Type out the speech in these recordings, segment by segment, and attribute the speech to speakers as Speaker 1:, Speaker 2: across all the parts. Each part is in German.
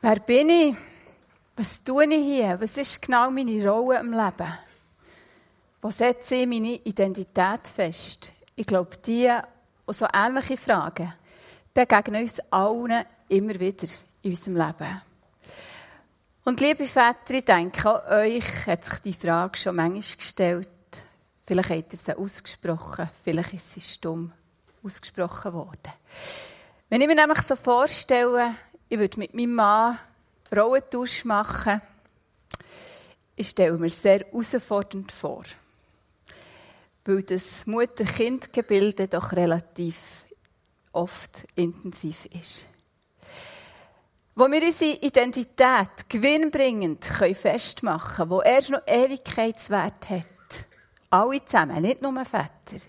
Speaker 1: Wer bin ich? Was tue ich hier? Was ist genau meine Rolle im Leben? Wo setze ich meine Identität fest? Ich glaube, die und so ähnliche Fragen begegnen uns allen immer wieder in unserem Leben. Und liebe Väter, ich denke, auch euch hat sich die Frage schon manchmal gestellt. Vielleicht habt ihr sie ausgesprochen, vielleicht ist sie stumm ausgesprochen worden. Wenn ich mir nämlich so vorstelle, ich würde mit meinem Mann Frauentausch machen, ich stelle mir sehr herausfordernd vor. Weil das Mutter-Kind-Gebilde doch relativ oft intensiv ist. Wo wir unsere Identität gewinnbringend festmachen können, wo erst noch Ewigkeitswert hat. Alle zusammen, nicht nur Väter.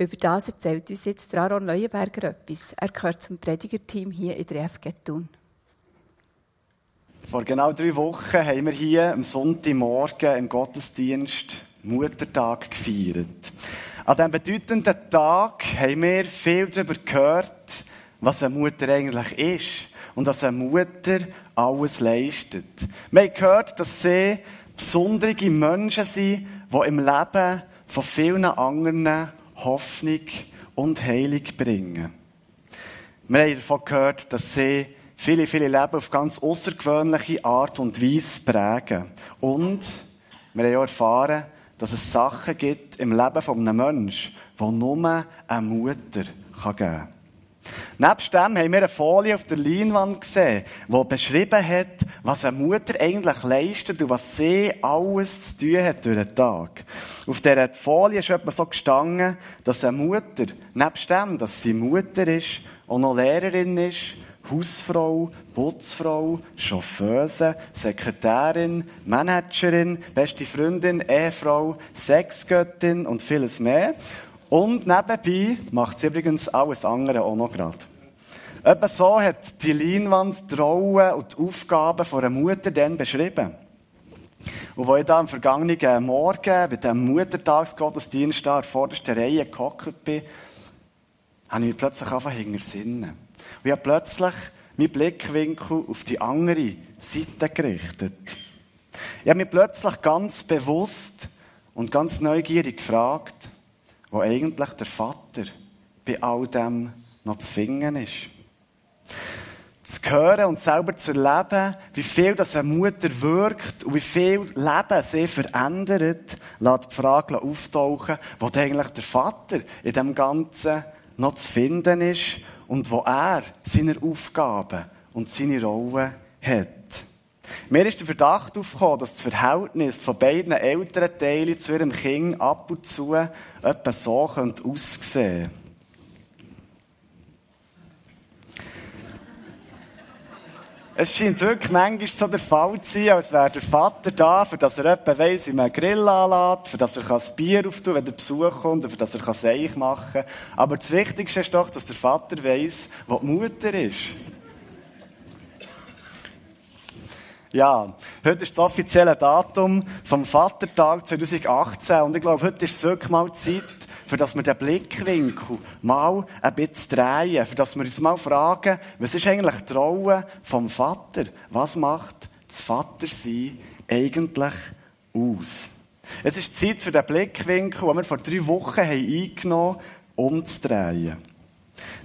Speaker 1: Über das erzählt uns jetzt Aaron Leuenberger etwas. Er gehört zum Predigerteam hier in der FG Thun.
Speaker 2: Vor genau drei Wochen haben wir hier am Sonntagmorgen im Gottesdienst Muttertag gefeiert. An diesem bedeutenden Tag haben wir viel darüber gehört, was eine Mutter eigentlich ist und was eine Mutter alles leistet. Wir haben gehört, dass sie besondere Menschen sind, die im Leben von vielen anderen Hoffnung und Heilung bringen. Wir haben davon gehört, dass sie viele, viele Leben auf ganz außergewöhnliche Art und Weise prägen. Und wir haben auch erfahren, dass es Sachen gibt im Leben eines Menschen, die nur eine Mutter geben kann. Nebst dem haben wir eine Folie auf der Leinwand gesehen, die beschrieben hat, was eine Mutter eigentlich leistet und was sie alles zu tun hat durch den Tag. Auf dieser Folie ist etwas so gestanden, dass eine Mutter, nebst dem, dass sie Mutter ist, auch noch Lehrerin ist, Hausfrau, Putzfrau, Chauffeuse, Sekretärin, Managerin, beste Freundin, Ehefrau, Sexgöttin und vieles mehr. Und nebenbei macht sie übrigens alles andere auch noch gerade. Etwa so hat die Leinwand die Rollen und die Aufgaben von einer Mutter dann beschrieben. Und als ich da am vergangenen Morgen bei dem Muttertagsgottesdienst da in der vordersten Reihe gehockt bin, habe ich plötzlich angefangen hinter Sinnen. Und ich habe plötzlich meinen Blickwinkel auf die andere Seite gerichtet. Ich habe mich plötzlich ganz bewusst und ganz neugierig gefragt, wo eigentlich der Vater bei all dem noch zu finden ist. Zu hören und selber zu erleben, wie viel das eine Mutter wirkt und wie viel Leben sie verändert, lässt die Frage auftauchen, wo eigentlich der Vater in dem Ganzen noch zu finden ist und wo er seine Aufgaben und seine Rolle hat. Mir ist der Verdacht aufgekommen, dass das Verhältnis von beiden Elternteilen zu ihrem Kind ab und zu etwa so aussehen könnte. Es scheint wirklich manchmal so der Fall zu sein, als wäre der Vater da, für dass er etwa weiss, wie man Grill anlässt, für dass er das Bier auftun wenn der Besuch kommt, für dass er Seich machen kann. Aber das Wichtigste ist doch, dass der Vater weiss, wo die Mutter ist. Ja, heute ist das offizielle Datum vom Vatertag 2018 und ich glaube, heute ist es wirklich mal Zeit, für dass wir den Blickwinkel mal ein bisschen drehen, für dass wir uns mal fragen, was ist eigentlich die Rolle vom Vater? Was macht das Vatersein eigentlich aus? Es ist Zeit für den Blickwinkel, den wir vor drei Wochen haben eingenommen haben, umzudrehen.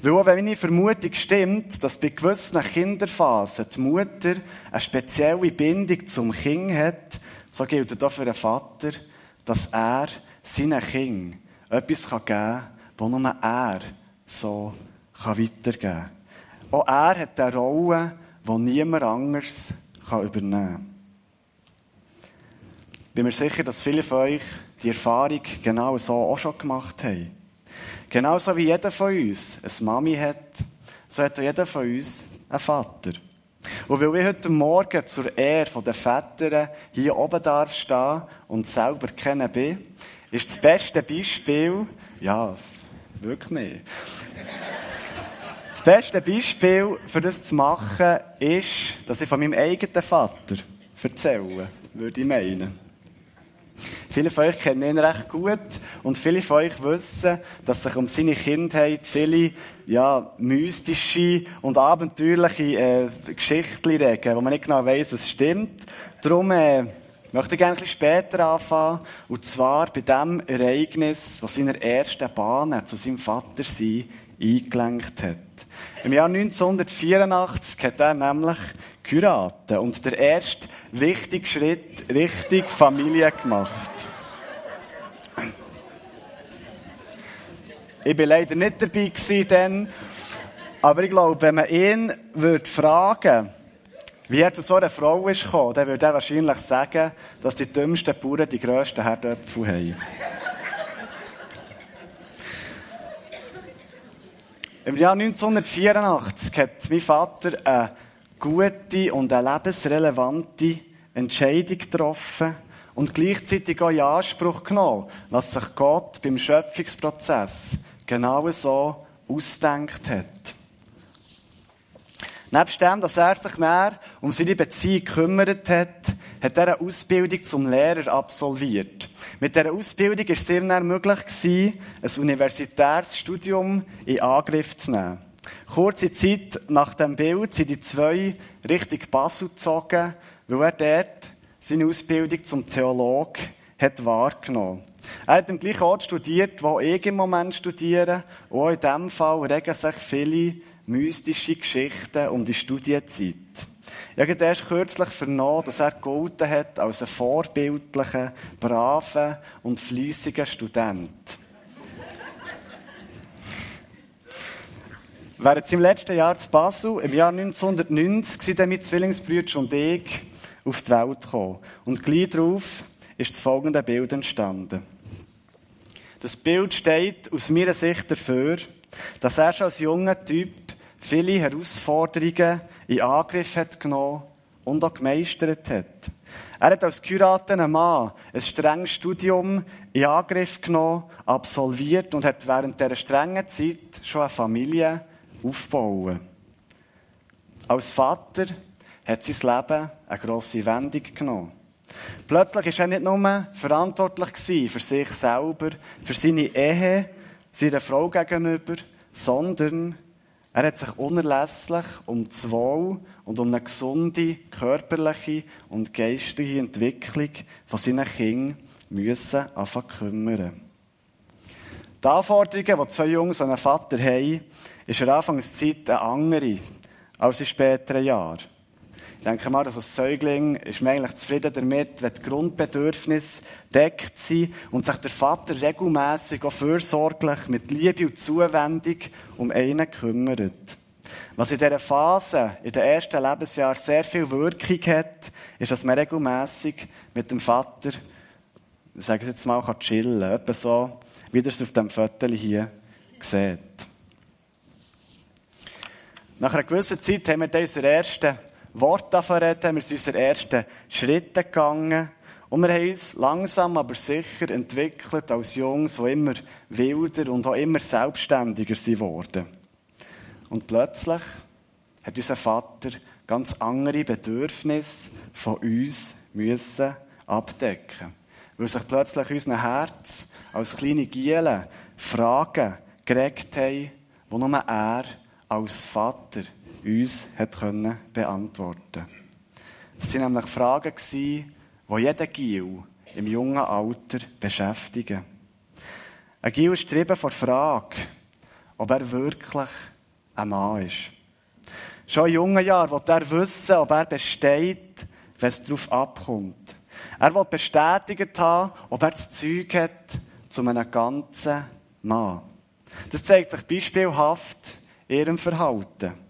Speaker 2: Weil auch wenn meine Vermutung stimmt, dass bei gewissen Kinderphasen die Mutter eine spezielle Bindung zum Kind hat, so gilt es auch für den Vater, dass er seinen Kind etwas geben kann, das nur er so weitergeben kann. Auch er hat eine Rolle, die niemand anders übernehmen kann. Ich bin mir sicher, dass viele von euch die Erfahrung genau so auch schon gemacht haben. Genauso wie jeder von uns eine Mami hat, so hat jeder von uns einen Vater. Und weil ich heute Morgen zur Ehre der Väter hier oben darf stehen und selber kennen bin, ist das beste Beispiel, ja, wirklich nicht. Das beste Beispiel für das zu machen, ist, dass ich von meinem eigenen Vater erzähle, würde ich meinen. Viele von euch kennen ihn recht gut und viele von euch wissen, dass sich um seine Kindheit viele ja, mystische und abenteuerliche äh, Geschichten regen, wo man nicht genau weiß, was stimmt. Darum äh, möchte ich gerne ein später anfangen, und zwar bei dem Ereignis, das seiner ersten Bahn zu seinem Vater sein eingelenkt hat. Im Jahr 1984 hat er nämlich geheiratet und der erste wichtige Schritt Richtung Familie gemacht. Ich war leider nicht dabei dann, aber ich glaube, wenn man ihn würde fragen wie er zu so einer Frau ist gekommen, dann würde er wahrscheinlich sagen, dass die dümmsten Bauern die grössten Herdöpfel haben. Im Jahr 1984 hat mein Vater eine gute und eine lebensrelevante Entscheidung getroffen und gleichzeitig auch in Anspruch genommen, was sich Gott beim Schöpfungsprozess genau so ausdenkt hat. Nebst dem, dass er sich näher um seine Beziehung gekümmert hat, hat er eine Ausbildung zum Lehrer absolviert. Mit dieser Ausbildung war es ihm dann möglich, ein universitäres Studium in Angriff zu nehmen. Kurze Zeit nach dem Bild sind die zwei Richtung Basel gezogen, weil er dort seine Ausbildung zum Theolog hat wahrgenommen. Er hat am gleichen Ort studiert, wo ich im Moment studiere. Und auch in diesem Fall regen sich viele mystische Geschichten um die Studienzeit. Ich habe erst kürzlich vernommen, dass er gegolten hat als ein vorbildlicher, braver und fleissiger Student. Während seinem letzten Jahr zu Basel, im Jahr 1990, sind dann mit Zwillingsbrüder und ich auf die Welt gekommen. Und gleich darauf ist das folgende Bild entstanden. Das Bild steht aus meiner Sicht dafür, dass er schon als junger Typ viele Herausforderungen in Angriff hat genommen und auch gemeistert hat. Er hat als geheirateter Mann ein strenges Studium in Angriff genommen, absolviert und hat während dieser strengen Zeit schon eine Familie aufgebaut. Als Vater hat sein Leben eine grosse Wendung genommen. Plötzlich war er nicht nur verantwortlich für sich selber, für seine Ehe, seiner Frau gegenüber, sondern er hat sich unerlässlich um das Wohl und um eine gesunde körperliche und geistige Entwicklung von seinen Kindern müssen anfangen kümmern. Die Anforderungen, die zwei Jungs an einen Vater haben, ist in der Anfangszeit eine andere als in späteren Jahren. Ich denke mal, dass als Säugling ist man eigentlich zufrieden damit, wenn die Grundbedürfnisse deckt sind und sich der Vater regelmäßig auch fürsorglich mit Liebe und Zuwendung um einen kümmert. Was in dieser Phase, in den ersten Lebensjahren, sehr viel Wirkung hat, ist, dass man regelmäßig mit dem Vater, ich sage es jetzt mal, kann chillen kann. Etwa so, wie ihr es auf dem Foto hier seht. Nach einer gewissen Zeit haben wir dann unseren ersten Wort reden. Wir sind unsere ersten Schritte gegangen. Und wir haben uns langsam, aber sicher entwickelt als Jungs, die immer wilder und auch immer selbstständiger sind Und plötzlich hat unser Vater ganz andere Bedürfnisse von uns müssen abdecken. Weil sich plötzlich unser Herz als kleine Gielen Fragen geregt haben, die nur er als Vater uns hat können beantworten Es waren nämlich Fragen, die jeden Gil im jungen Alter beschäftigen. Ein Gil ist getrieben vor der Frage, ob er wirklich ein Mann ist. Schon in jungen Jahren will er wissen, ob er besteht, wenn es darauf abkommt. Er will bestätigt haben, ob er das Zeug hat zu einem ganzen Mann. Das zeigt sich beispielhaft in ihrem Verhalten.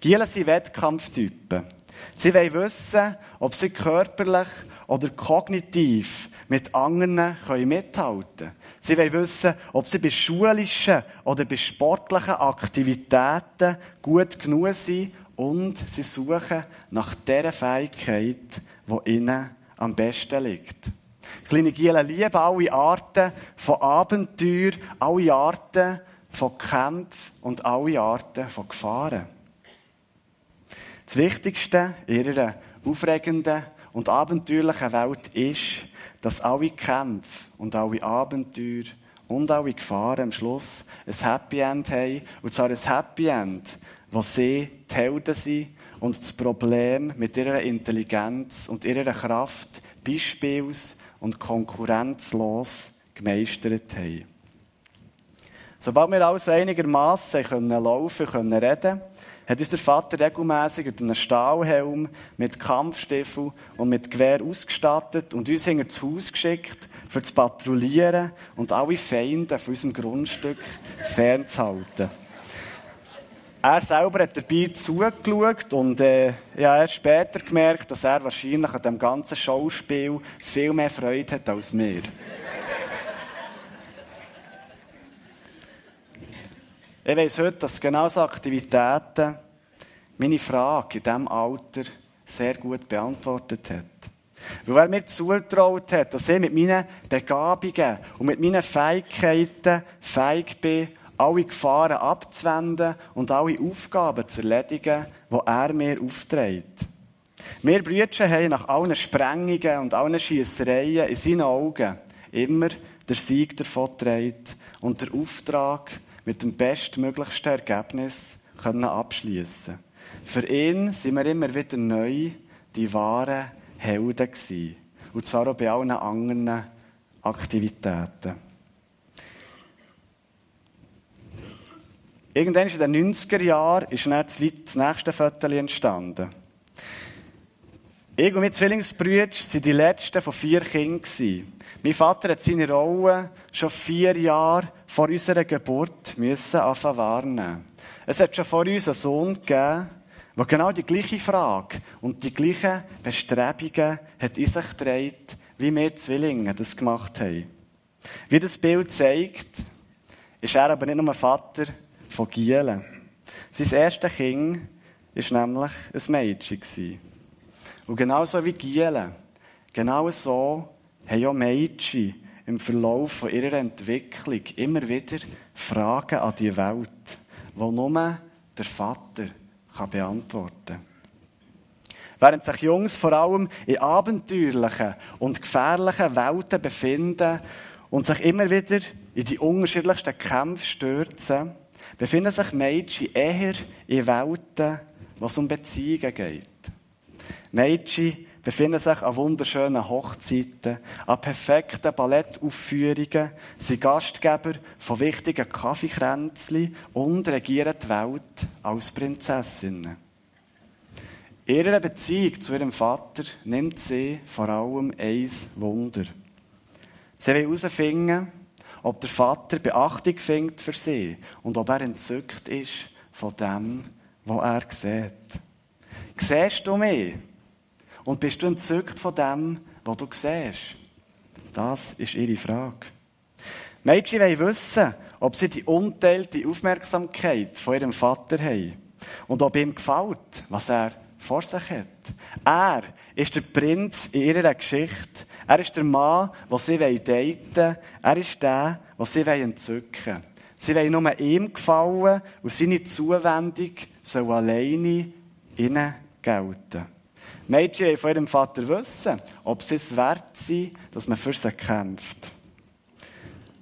Speaker 2: Gielen sind Wettkampftypen. Sie wollen wissen, ob sie körperlich oder kognitiv mit anderen mithalten können. Sie wollen wissen, ob sie bei schulischen oder bei sportlichen Aktivitäten gut genug sind und sie suchen nach der Fähigkeit, die ihnen am besten liegt. Kleine Gielen lieben alle Arten von Abenteuer, alle Arten von Kämpfen und alle Arten von Gefahren. Das Wichtigste in ihrer aufregenden und abenteuerlichen Welt ist, dass alle Kämpfe und alle Abenteuer und alle Gefahren am Schluss ein Happy End haben. Und zwar ein Happy End, wo sie die Helden sind und das Problem mit ihrer Intelligenz und ihrer Kraft beispiels- und konkurrenzlos gemeistert haben. Sobald wir also einigermaßen können laufen können, reden, hat uns der Vater regelmäßig mit einem Stahlhelm, mit Kampfstiefel und mit Gewehr ausgestattet und uns hinter das Haus geschickt, für zu patrouillieren und alle Feinde von unserem Grundstück fernzuhalten. Er selber hat dabei zugeschaut und äh, ja, erst später gemerkt, dass er wahrscheinlich an dem ganzen Schauspiel viel mehr Freude hat als wir. Ich weiss heute, dass genau so Aktivitäten meine Frage in diesem Alter sehr gut beantwortet hat. Weil er mir zugetraut hat, dass ich mit meinen Begabungen und mit meinen Fähigkeiten fähig bin, alle Gefahren abzuwenden und alle Aufgaben zu erledigen, die er mir aufträgt. Wir Brüder haben nach allen Sprengungen und allen Schiessereien in seinen Augen immer der Sieg davon und der Auftrag, mit dem bestmöglichsten Ergebnis abschließen. Für ihn sind wir immer wieder neu die wahren Helden gewesen. Und zwar auch bei allen anderen Aktivitäten. Irgendwann in den 90er Jahren ist dann das nächste Viertel entstanden. Ich und meine Zwillingsbrüder waren die letzten von vier Kindern. Mein Vater hat seine Rolle schon vier Jahre vor unserer Geburt müssen wahrnehmen. Es hat schon vor uns einen Sohn gegeben, der genau die gleiche Frage und die gleichen Bestrebungen hat in sich trägt, wie wir Zwillinge das gemacht haben. Wie das Bild zeigt, ist er aber nicht nur Vater von Gielen. Sein erstes Kind war nämlich ein Mädchen. Und genauso wie Gielen, genau so haben auch Mädchen im Verlauf ihrer Entwicklung immer wieder Fragen an die Welt, die nur der Vater kann beantworten kann. Während sich Jungs vor allem in abenteuerlichen und gefährlichen Welten befinden und sich immer wieder in die unterschiedlichsten Kämpfe stürzen, befinden sich Mädchen eher in Welten, wo es um Beziehungen geht. Mädchen befinden sich an wunderschönen Hochzeiten, an perfekten Ballettaufführungen, sind Gastgeber von wichtigen Kaffeekränzchen und regieren die Welt als Prinzessinnen. Ihre Beziehung zu ihrem Vater nimmt sie vor allem ein Wunder. Sie will herausfinden, ob der Vater Beachtung findet für sie und ob er entzückt ist von dem, was er sieht. Siehst du mich? Und bist du entzückt von dem, was du siehst? Das ist ihre Frage. Mädchen wollen wissen, ob sie die unteilte Aufmerksamkeit von ihrem Vater haben. Und ob ihm gefällt, was er vor sich hat. Er ist der Prinz in ihrer Geschichte. Er ist der Mann, den sie daten Er ist der, den sie entzücken wollen. Sie wollen nur ihm gefallen und seine Zuwendung soll alleine ihnen gelten. Mädchen wollen von ihrem Vater wissen, ob sie es wert sind, dass man für sie kämpft.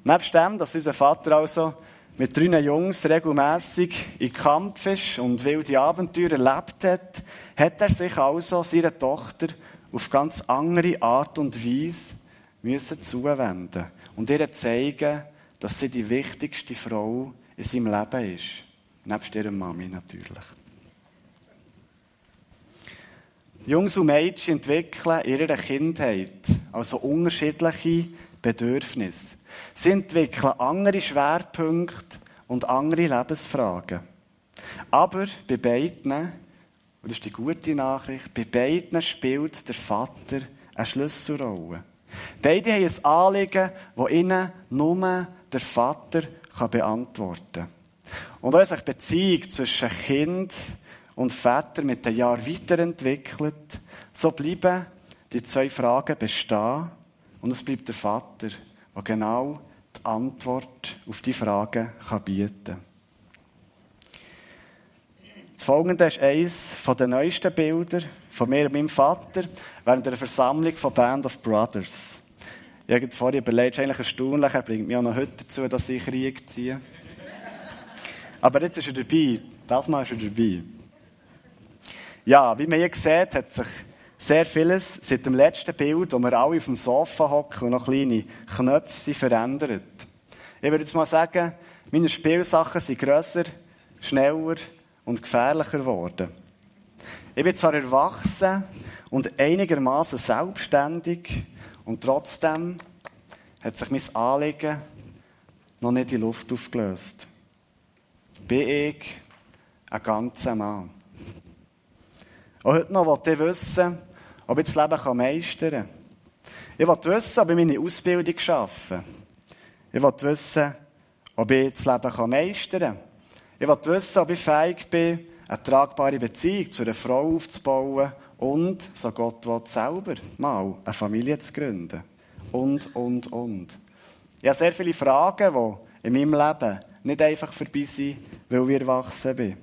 Speaker 2: Nebst dem, dass unser Vater also mit drei Jungs regelmässig in Kampf ist und wilde Abenteuer erlebt hat, hat er sich also seiner Tochter auf ganz andere Art und Weise müssen zuwenden und ihr zeigen, dass sie die wichtigste Frau in seinem Leben ist. Nebst ihrer Mami natürlich. Jungs und Mädchen entwickeln in ihrer Kindheit also unterschiedliche Bedürfnisse. Sie entwickeln andere Schwerpunkte und andere Lebensfragen. Aber bei beiden, und das ist die gute Nachricht, bei beiden spielt der Vater eine Schlüsselrolle. Beide haben ein Anliegen, das ihnen nur der Vater beantworten kann. Und auch die Beziehung zwischen Kind und Väter mit den Jahren weiterentwickelt, so bleiben die zwei Fragen bestehen und es bleibt der Vater, der genau die Antwort auf die Fragen kann bieten. Das folgende ist eines der neuesten Bilder von mir und meinem Vater während der Versammlung von Band of Brothers. Ich habe vorhin überlegt, eigentlich erstaunlich, er bringt mich auch noch heute dazu, dass ich Krieg ziehe. Aber jetzt ist er dabei. Das Mal ist er dabei. Ja, wie man hier sieht, hat sich sehr vieles seit dem letzten Bild, wo wir alle auf dem Sofa hocken und noch kleine Knöpfe sind, verändert. Ich würde jetzt mal sagen, meine Spielsachen sind grösser, schneller und gefährlicher geworden. Ich bin zwar erwachsen und einigermaßen selbstständig und trotzdem hat sich mein Anliegen noch nicht in die Luft aufgelöst. Bin ich ein ganzer Mann. Und heute noch wollte ich wissen, ob ich das Leben meistern kann. Ich wollte wissen, ob ich meine Ausbildung schaffe. Ich wollte wissen, ob ich das Leben meistern kann. Ich wollte wissen, ob ich fähig bin, eine tragbare Beziehung zu einer Frau aufzubauen und, so Gott will, selber mal eine Familie zu gründen. Und, und, und. Ich habe sehr viele Fragen, die in meinem Leben nicht einfach vorbei sind, weil ich erwachsen bin.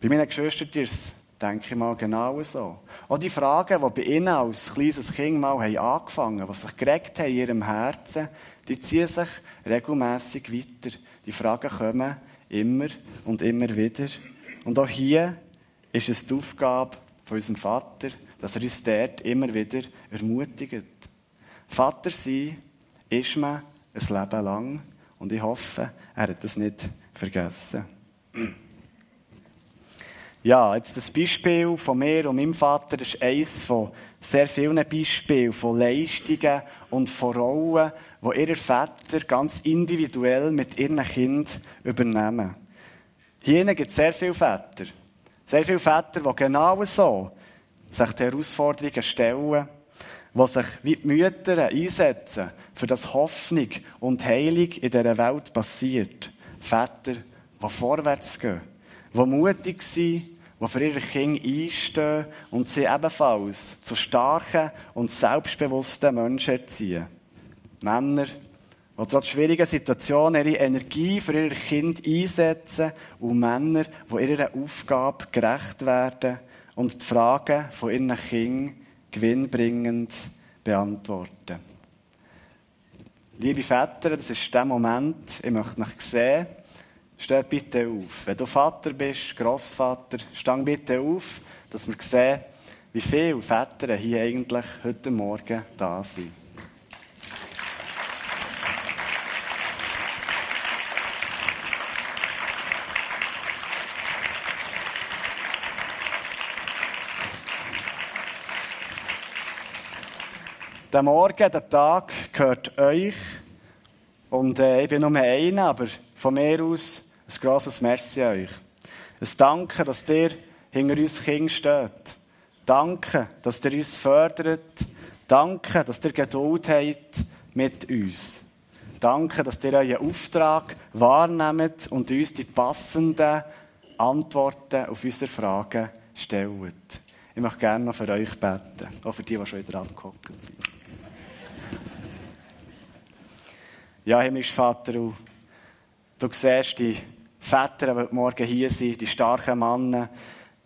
Speaker 2: Bei meinen Geschwistern ist es denke ich mal genau so. Auch die Fragen, die bei ihnen als kleines Kind mal haben angefangen haben, die sich geregt haben in ihrem Herzen, die ziehen sich regelmässig weiter. Die Fragen kommen immer und immer wieder. Und auch hier ist es die Aufgabe von unserem Vater, dass er uns dort immer wieder ermutigt. Vater sein ist man ein Leben lang und ich hoffe, er hat das nicht vergessen. Ja, jetzt das Beispiel von mir und meinem Vater ist eines von sehr vielen Beispielen von Leistungen und von Rollen, die ihre Väter ganz individuell mit ihren Kindern übernehmen. Hier gibt es sehr viele Väter. Sehr viele Väter, die genau so sich die Herausforderungen stellen, die sich wie die Mütter einsetzen, für das Hoffnung und Heilung in dieser Welt passiert. Väter, die vorwärts gehen die mutig sind, die für ihre Kinder einstehen und sie ebenfalls zu starken und selbstbewussten Menschen erziehen. Männer, die trotz schwieriger Situationen ihre Energie für ihre Kinder einsetzen und Männer, die ihrer Aufgabe gerecht werden und die Fragen von ihren Kindern gewinnbringend beantworten. Liebe Väter, das ist der Moment, ich möchte euch sehen, Steh bitte auf. Wenn du Vater bist, Grossvater, steh bitte auf, dass wir sehen, wie viele Väter hier eigentlich heute Morgen da sind. Der Morgen, der Tag gehört euch. Und äh, ich bin nur einer, aber von mir aus grosses Merci an euch. Ein Danke, dass ihr hinter uns Kind steht. Danke, dass ihr uns fördert. Danke, dass ihr Geduld habt mit uns. Danke, dass ihr euren Auftrag wahrnehmt und uns die passenden Antworten auf unsere Fragen stellt. Ich möchte gerne noch für euch beten, auch für die, die schon wieder abgehockt sind. Ja, himmlischer Vater, du siehst die Väter, die heute Morgen hier sind, die starken Männer,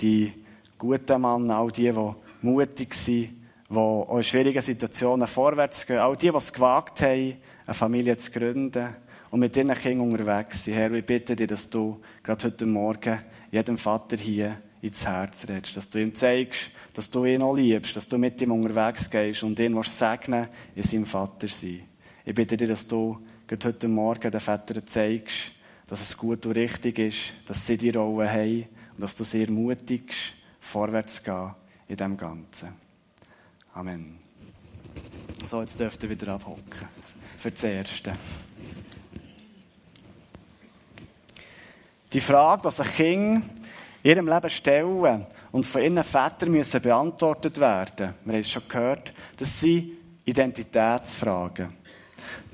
Speaker 2: die guten Männer, all die, die mutig sind, die auch in schwierigen Situationen vorwärts gehen, all die, die es gewagt haben, eine Familie zu gründen und mit ihren Kindern unterwegs sind. Herr, ich bitte dich, dass du gerade heute Morgen jedem Vater hier ins Herz redest, dass du ihm zeigst, dass du ihn auch liebst, dass du mit ihm unterwegs gehst und ihn segnen in seinem Vater sein. Ich bitte dich, dass du gerade heute Morgen den Vätern zeigst, dass es gut und richtig ist, dass sie die Rolle haben und dass du sie ermutigst, vorwärts zu gehen in dem Ganzen. Amen. So, jetzt dürft ihr wieder abhocken. Für das Erste. Die Frage, die sich Kinder in ihrem Leben stellen und von ihren Vätern müssen beantwortet werden, wir haben es schon gehört, das sind Identitätsfragen.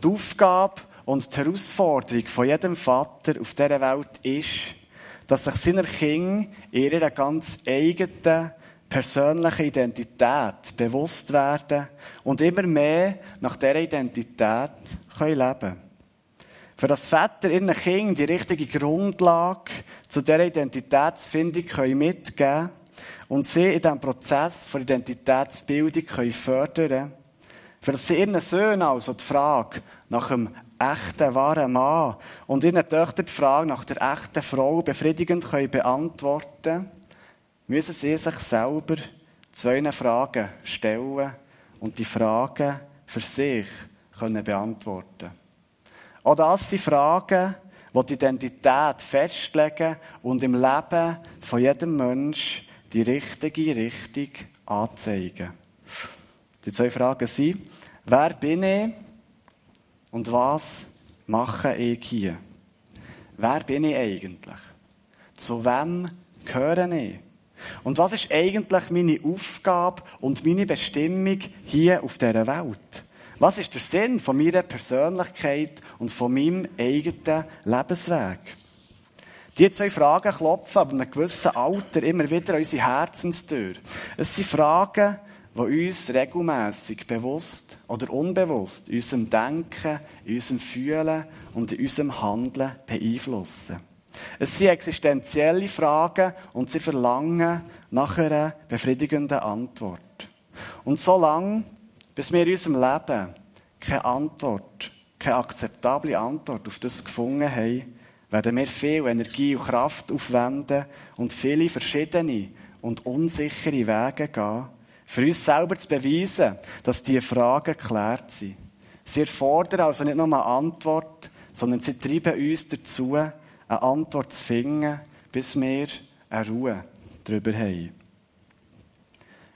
Speaker 2: Die Aufgabe und die Herausforderung von jedem Vater auf dieser Welt ist, dass sich seine Kinder in ihrer ganz eigenen persönlichen Identität bewusst werden und immer mehr nach dieser Identität leben können. Für das Väter ihren Kindern die richtige Grundlage zu dieser Identitätsfindung können mitgeben und sie in diesem Prozess der Identitätsbildung können fördern Für ihren Söhnen also die Frage nach einem echten, wahren Mann. Und ihren Töchtern die Frage nach der echten Frau befriedigend können beantworten. Müssen sie sich selber zwei Fragen stellen und die Fragen für sich können beantworten? Auch das sind Fragen, die die Identität festlegen und im Leben von jedem Mensch die richtige Richtung anzeigen. Die zwei Fragen sind, wer bin ich und was mache ich hier? Wer bin ich eigentlich? Zu wem gehöre ich? Und was ist eigentlich meine Aufgabe und meine Bestimmung hier auf dieser Welt? Was ist der Sinn von meiner Persönlichkeit und von meinem eigenen Lebensweg? Die zwei Fragen klopfen ab einem gewissen Alter immer wieder an unsere Herzenstür. Es sind Fragen, die uns regelmäßig bewusst oder unbewusst in unserem Denken, in unserem Fühlen und in unserem Handeln beeinflussen. Es sind existenzielle Fragen und sie verlangen nach einer befriedigenden Antwort. Und solange, bis wir in unserem Leben keine Antwort, keine akzeptable Antwort auf das gefunden haben, werden wir viel Energie und Kraft aufwenden und viele verschiedene und unsichere Wege gehen, für uns selber zu beweisen, dass diese Fragen geklärt sind. Sie erfordern also nicht nur eine Antwort, sondern sie treiben uns dazu, eine Antwort zu finden, bis wir eine Ruhe darüber haben.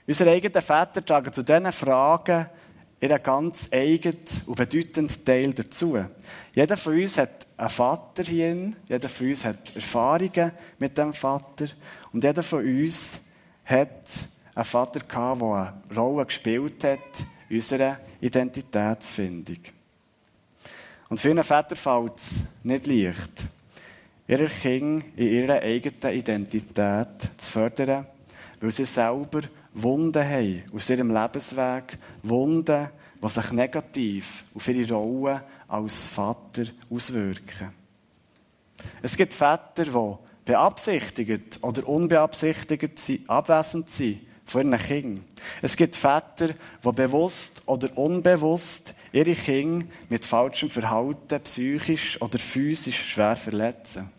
Speaker 2: Unsere eigenen Väter tragen zu diesen Fragen ihren ganz eigenen und bedeutenden Teil dazu. Jeder von uns hat einen Vater hier, jeder von uns hat Erfahrungen mit dem Vater und jeder von uns hat einen Vater gehabt, der eine Rolle gespielt hat in unserer Identitätsfindung. Und vielen Vätern fällt es nicht leicht, ihre Kinder in ihrer eigenen Identität zu fördern, weil sie selber Wunden haben aus ihrem Lebensweg, Wunden, die sich negativ auf ihre Rolle als Vater auswirken. Es gibt Väter, die beabsichtigt oder unbeabsichtigt abwesend sind von ihren Kindern. Es gibt Väter, die bewusst oder unbewusst ihre Kinder mit falschem Verhalten psychisch oder physisch schwer verletzen.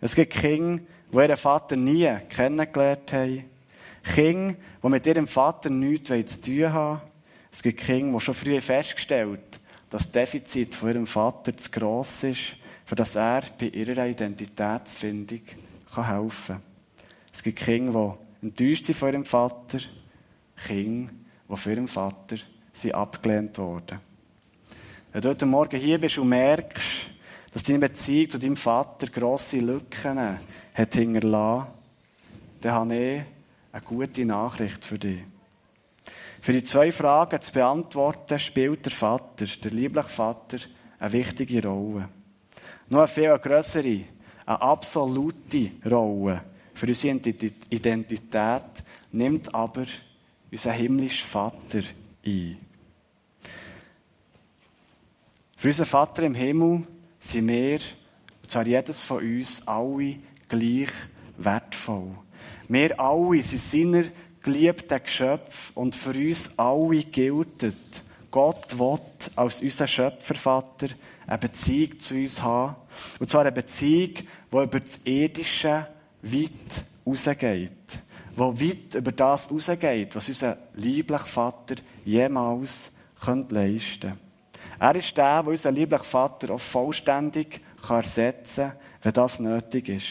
Speaker 2: Es gibt Kinder, die ihren Vater nie kennengelernt haben. Kinder, die mit ihrem Vater nichts zu tun haben. Es gibt Kinder, die schon früh festgestellt dass das Defizit von ihrem Vater zu gross ist, für das er bei ihrer Identitätsfindung helfen kann. Es gibt Kinder, die enttäuscht sind von ihrem Vater. Kinder, die von ihrem Vater sind abgelehnt wurden. Wenn du heute Morgen hier bist und merkst, dass deine Beziehung zu deinem Vater grosse Lücken hat hinterlassen, dann habe ich eine gute Nachricht für dich. Für die zwei Fragen zu beantworten, spielt der Vater, der liebliche Vater, eine wichtige Rolle. Noch eine viel größere, eine absolute Rolle für unsere Identität nimmt aber unser himmlischer Vater ein. Für unseren Vater im Himmel sind wir, und zwar jedes von uns, alle gleich wertvoll. Wir alle sind seiner geliebten Geschöpfe und für uns alle gilt, Gott will als unser Schöpfervater eine Beziehung zu uns haben. Und zwar eine Beziehung, die über das Irdische weit rausgeht. Die weit über das rausgeht, was unser lieblicher Vater jemals leisten könnte. Er ist der, der unseren lieblichen Vater auch vollständig ersetzen kann, wenn das nötig ist.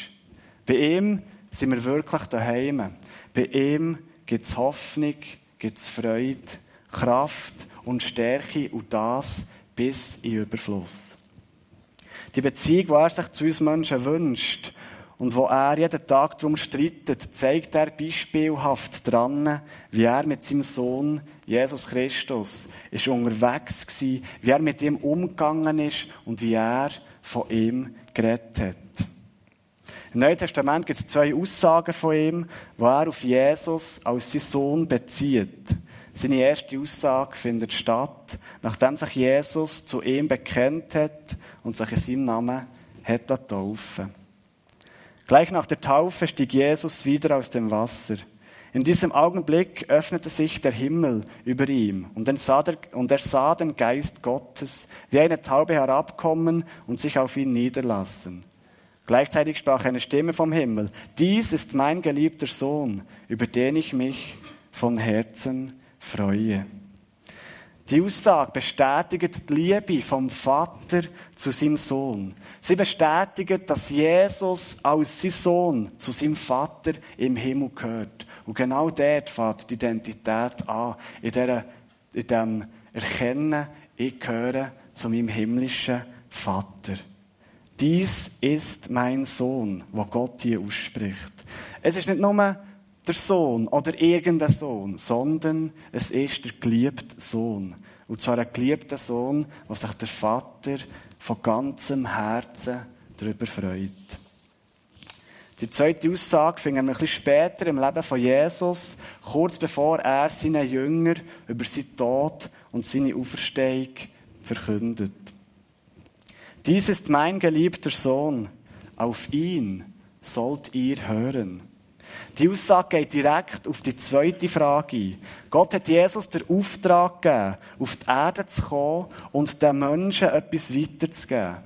Speaker 2: Bei ihm sind wir wirklich daheim. Bei ihm gibt es Hoffnung, gibt es Freude, Kraft und Stärke und das bis in Überfluss. Die Beziehung, die er sich zu uns Menschen wünscht und wo er jeden Tag darum streitet, zeigt er beispielhaft dran, wie er mit seinem Sohn Jesus Christus ist unterwegs war, wie er mit ihm umgegangen ist und wie er von ihm geredet hat. Im Neuen Testament gibt es zwei Aussagen von ihm, wo er auf Jesus als seinen Sohn bezieht. Seine erste Aussage findet statt, nachdem sich Jesus zu ihm bekennt hat und sich in seinem Namen hat taufen Gleich nach der Taufe stieg Jesus wieder aus dem Wasser. In diesem Augenblick öffnete sich der Himmel über ihm und, er sah den Geist Gottes wie eine Taube herabkommen und sich auf ihn niederlassen. Gleichzeitig sprach eine Stimme vom Himmel, dies ist mein geliebter Sohn, über den ich mich von Herzen freue. Die Aussage bestätigt die Liebe vom Vater zu seinem Sohn. Sie bestätigt, dass Jesus als sein Sohn zu seinem Vater im Himmel gehört. Und genau dort fängt die Identität an. In, dieser, in dem Erkennen, ich gehöre zu meinem himmlischen Vater. Dies ist mein Sohn, wo Gott hier ausspricht. Es ist nicht nur der Sohn oder irgendein Sohn, sondern es ist der geliebte Sohn. Und zwar ein geliebter Sohn, wo sich der Vater von ganzem Herzen darüber freut. Die zweite Aussage wir ein bisschen später im Leben von Jesus, kurz bevor er seinen Jünger über seinen Tod und seine Auferstehung verkündet. Dies ist mein geliebter Sohn, auf ihn sollt ihr hören. Die Aussage geht direkt auf die zweite Frage ein. Gott hat Jesus den Auftrag gegeben, auf die Erde zu kommen und den Menschen etwas weiterzugeben.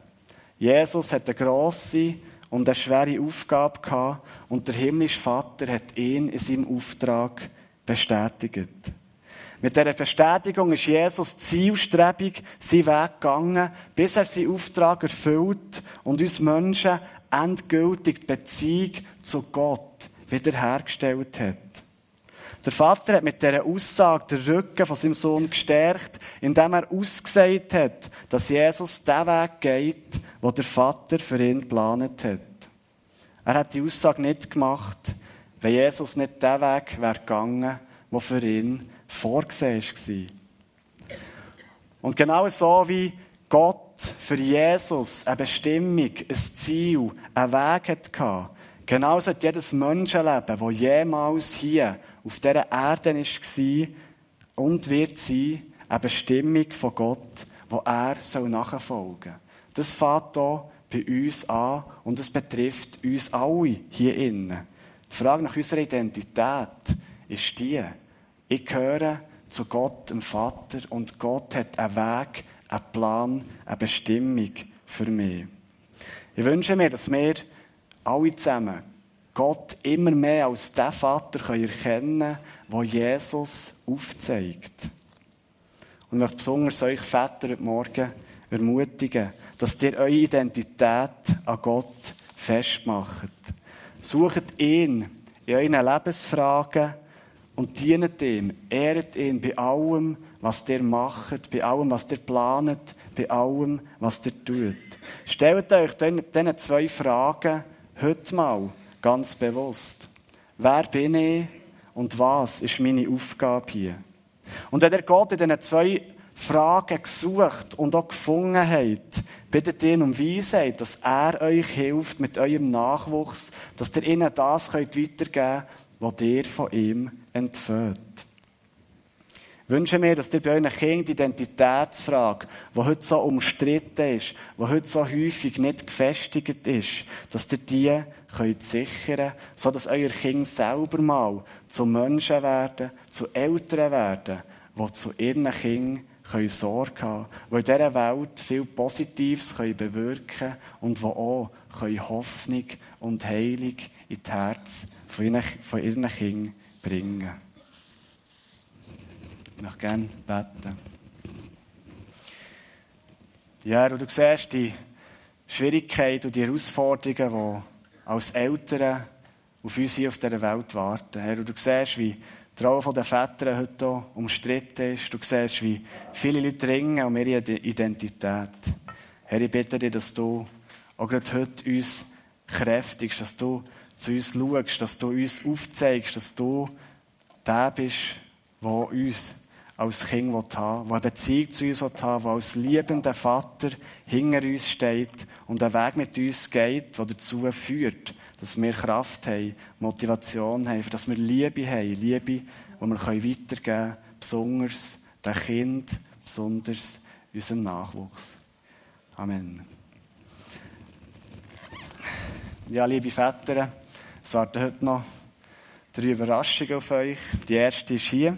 Speaker 2: Jesus hat eine grosse und eine schwere Aufgabe gehabt und der himmlische Vater hat ihn in seinem Auftrag bestätigt. Mit dieser Bestätigung ist Jesus zielstrebig seinen Weg gegangen, bis er seinen Auftrag erfüllt und uns Menschen endgültig die Beziehung zu Gott wiederhergestellt hat. Der Vater hat mit dieser Aussage den Rücken von seinem Sohn gestärkt, indem er ausgesagt hat, dass Jesus den Weg geht, wo der Vater für ihn geplant hat. Er hat die Aussage nicht gemacht, wenn Jesus nicht den Weg wäre gegangen, der für ihn vorgesehen war. Und genau so wie Gott für Jesus eine Bestimmung, ein Ziel, einen Weg hatte, Genauso hat jedes Menschenleben, das jemals hier auf dieser Erde war und wird sein, eine Bestimmung von Gott, wo er nachfolgen soll. Das fängt hier bei uns an und es betrifft uns alle hier innen. Die Frage nach unserer Identität ist die, ich gehöre zu Gott, dem Vater, und Gott hat einen Weg, einen Plan, eine Bestimmung für mich. Ich wünsche mir, dass wir alle zusammen Gott immer mehr als den Vater können erkennen können, Jesus aufzeigt. Und ich möchte besonders euch Väter heute Morgen ermutigen, dass ihr eure Identität an Gott festmacht. Sucht ihn in euren Lebensfragen und dient ihm, ehret ihn bei allem, was ihr macht, bei allem, was ihr planet, bei allem, was ihr tut. Stellt euch diese zwei Fragen heute mal ganz bewusst. Wer bin ich und was ist meine Aufgabe hier? Und wenn ihr Gott in diesen zwei Fragen gesucht und auch gefunden habt, bittet ihn um Weisheit, dass er euch hilft mit eurem Nachwuchs, dass ihr ihnen das weitergeben könnt, was ihr von ihm entfällt wünsche mir, dass ihr bei euren Kindern die Identitätsfrage, die heute so umstritten ist, die heute so häufig nicht gefestigt ist, dass ihr die könnt sichern so dass euer Kind selber mal zu Menschen werden, zu Eltern werden, die zu ihren Kindern können Sorge haben, die in dieser Welt viel Positives können bewirken und die auch können Hoffnung und Heilung in das Herz von ihren, von ihren Kindern bringen können. Möchte gerne beten. Ja, du siehst die Schwierigkeiten und die Herausforderungen, die als Eltern auf uns hier auf dieser Welt warten. Herr, du siehst, wie die Rolle der Väter heute umstritten ist. Du siehst, wie viele Leute ringen um ihre Identität. Herr, ich bitte dich, dass du auch gerade heute uns kräftigst, dass du zu uns schaust, dass du uns aufzeigst, dass du der bist, der uns als Kind haben will, der eine Beziehung zu uns haben will, der als liebender Vater hinter uns steht und einen Weg mit uns geht, der dazu führt, dass wir Kraft haben, Motivation haben, dass wir Liebe haben, Liebe, die wir weitergeben können, besonders den Kind, besonders unserem Nachwuchs. Amen. Ja, liebe Väter, es warten heute noch drei Überraschungen auf euch. Die erste ist hier.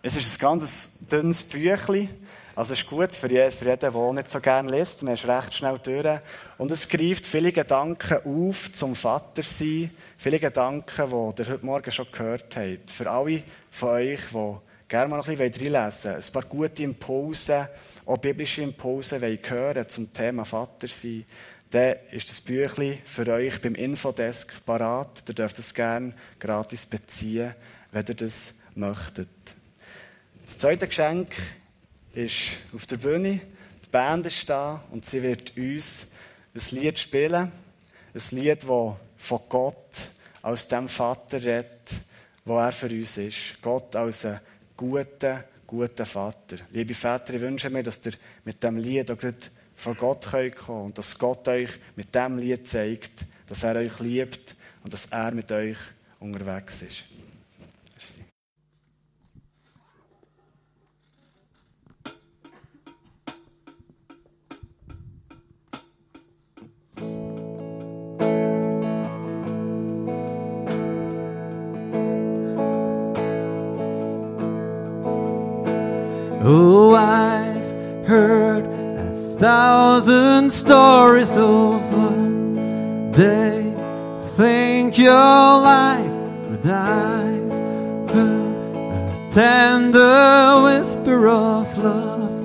Speaker 2: Es ist ein ganz dünnes Büchlein. Also es ist gut für jeden, der nicht so gerne liest. Man ist recht schnell durch. Und es greift viele Gedanken auf zum Vatersein. Viele Gedanken, die ihr heute Morgen schon gehört habt. Für alle von euch, die gerne mal ein bisschen reinlesen wollen. Ein paar gute Impulse, auch biblische Impulse wollen hören zum Thema Vatersein. Dann ist das Büchlein für euch beim Infodesk parat. Ihr dürft es gerne gratis beziehen, wenn ihr das möchtet. Das zweite Geschenk ist auf der Bühne. Die Band ist da und sie wird uns ein Lied spielen. Ein Lied, das von Gott als dem Vater redet, wo er für uns ist. Gott als ein guter, guter Vater. Liebe Väter, ich wünsche mir, dass ihr mit dem Lied auch vor Gott kommen könnt und dass Gott euch mit dem Lied zeigt, dass er euch liebt und dass er mit euch unterwegs ist.
Speaker 3: Thousand stories love. They think you're like, but I've heard a tender whisper of love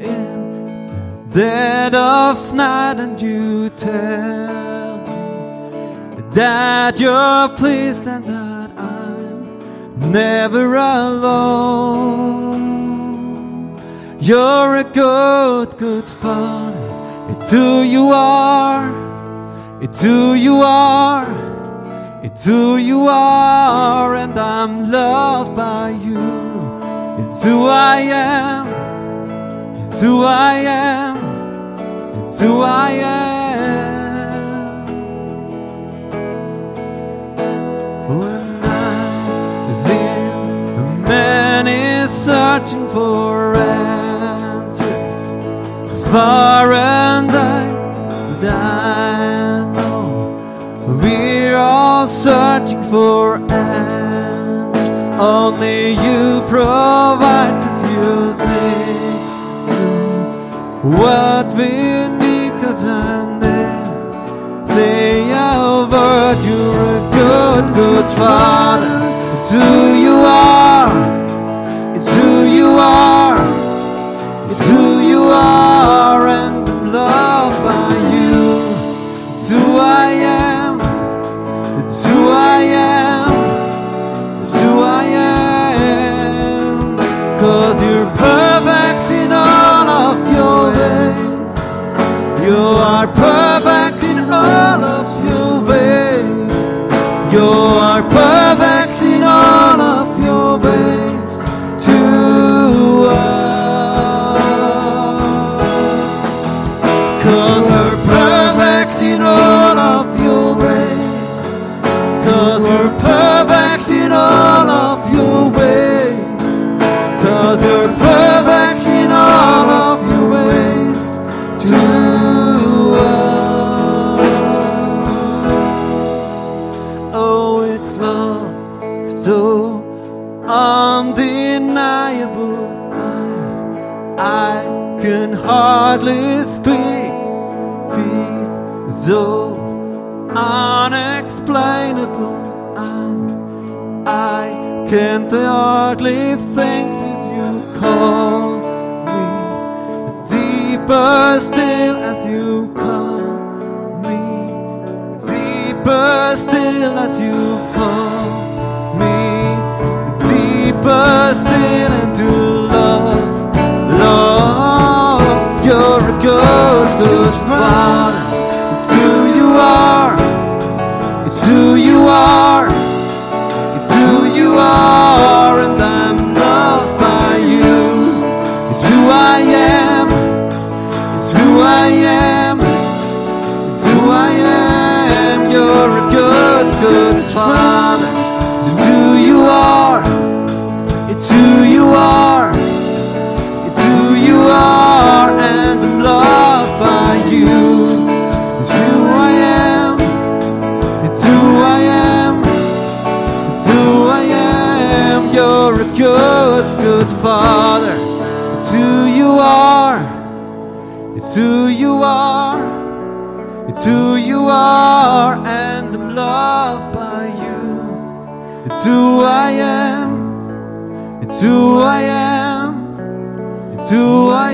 Speaker 3: in the dead of night, and you tell me that you're pleased and that I'm never alone. You're a good, good father. It's who you are. It's who you are. It's who you are. And I'm loved by you. It's who I am. It's who I am. It's who I am. When I was in, a man is searching for answers far and for ends. Only you provide this me what we need to turn Say our word, you're a good, good father. Do you are? Who you are It's who I am. It's who I am. It's who I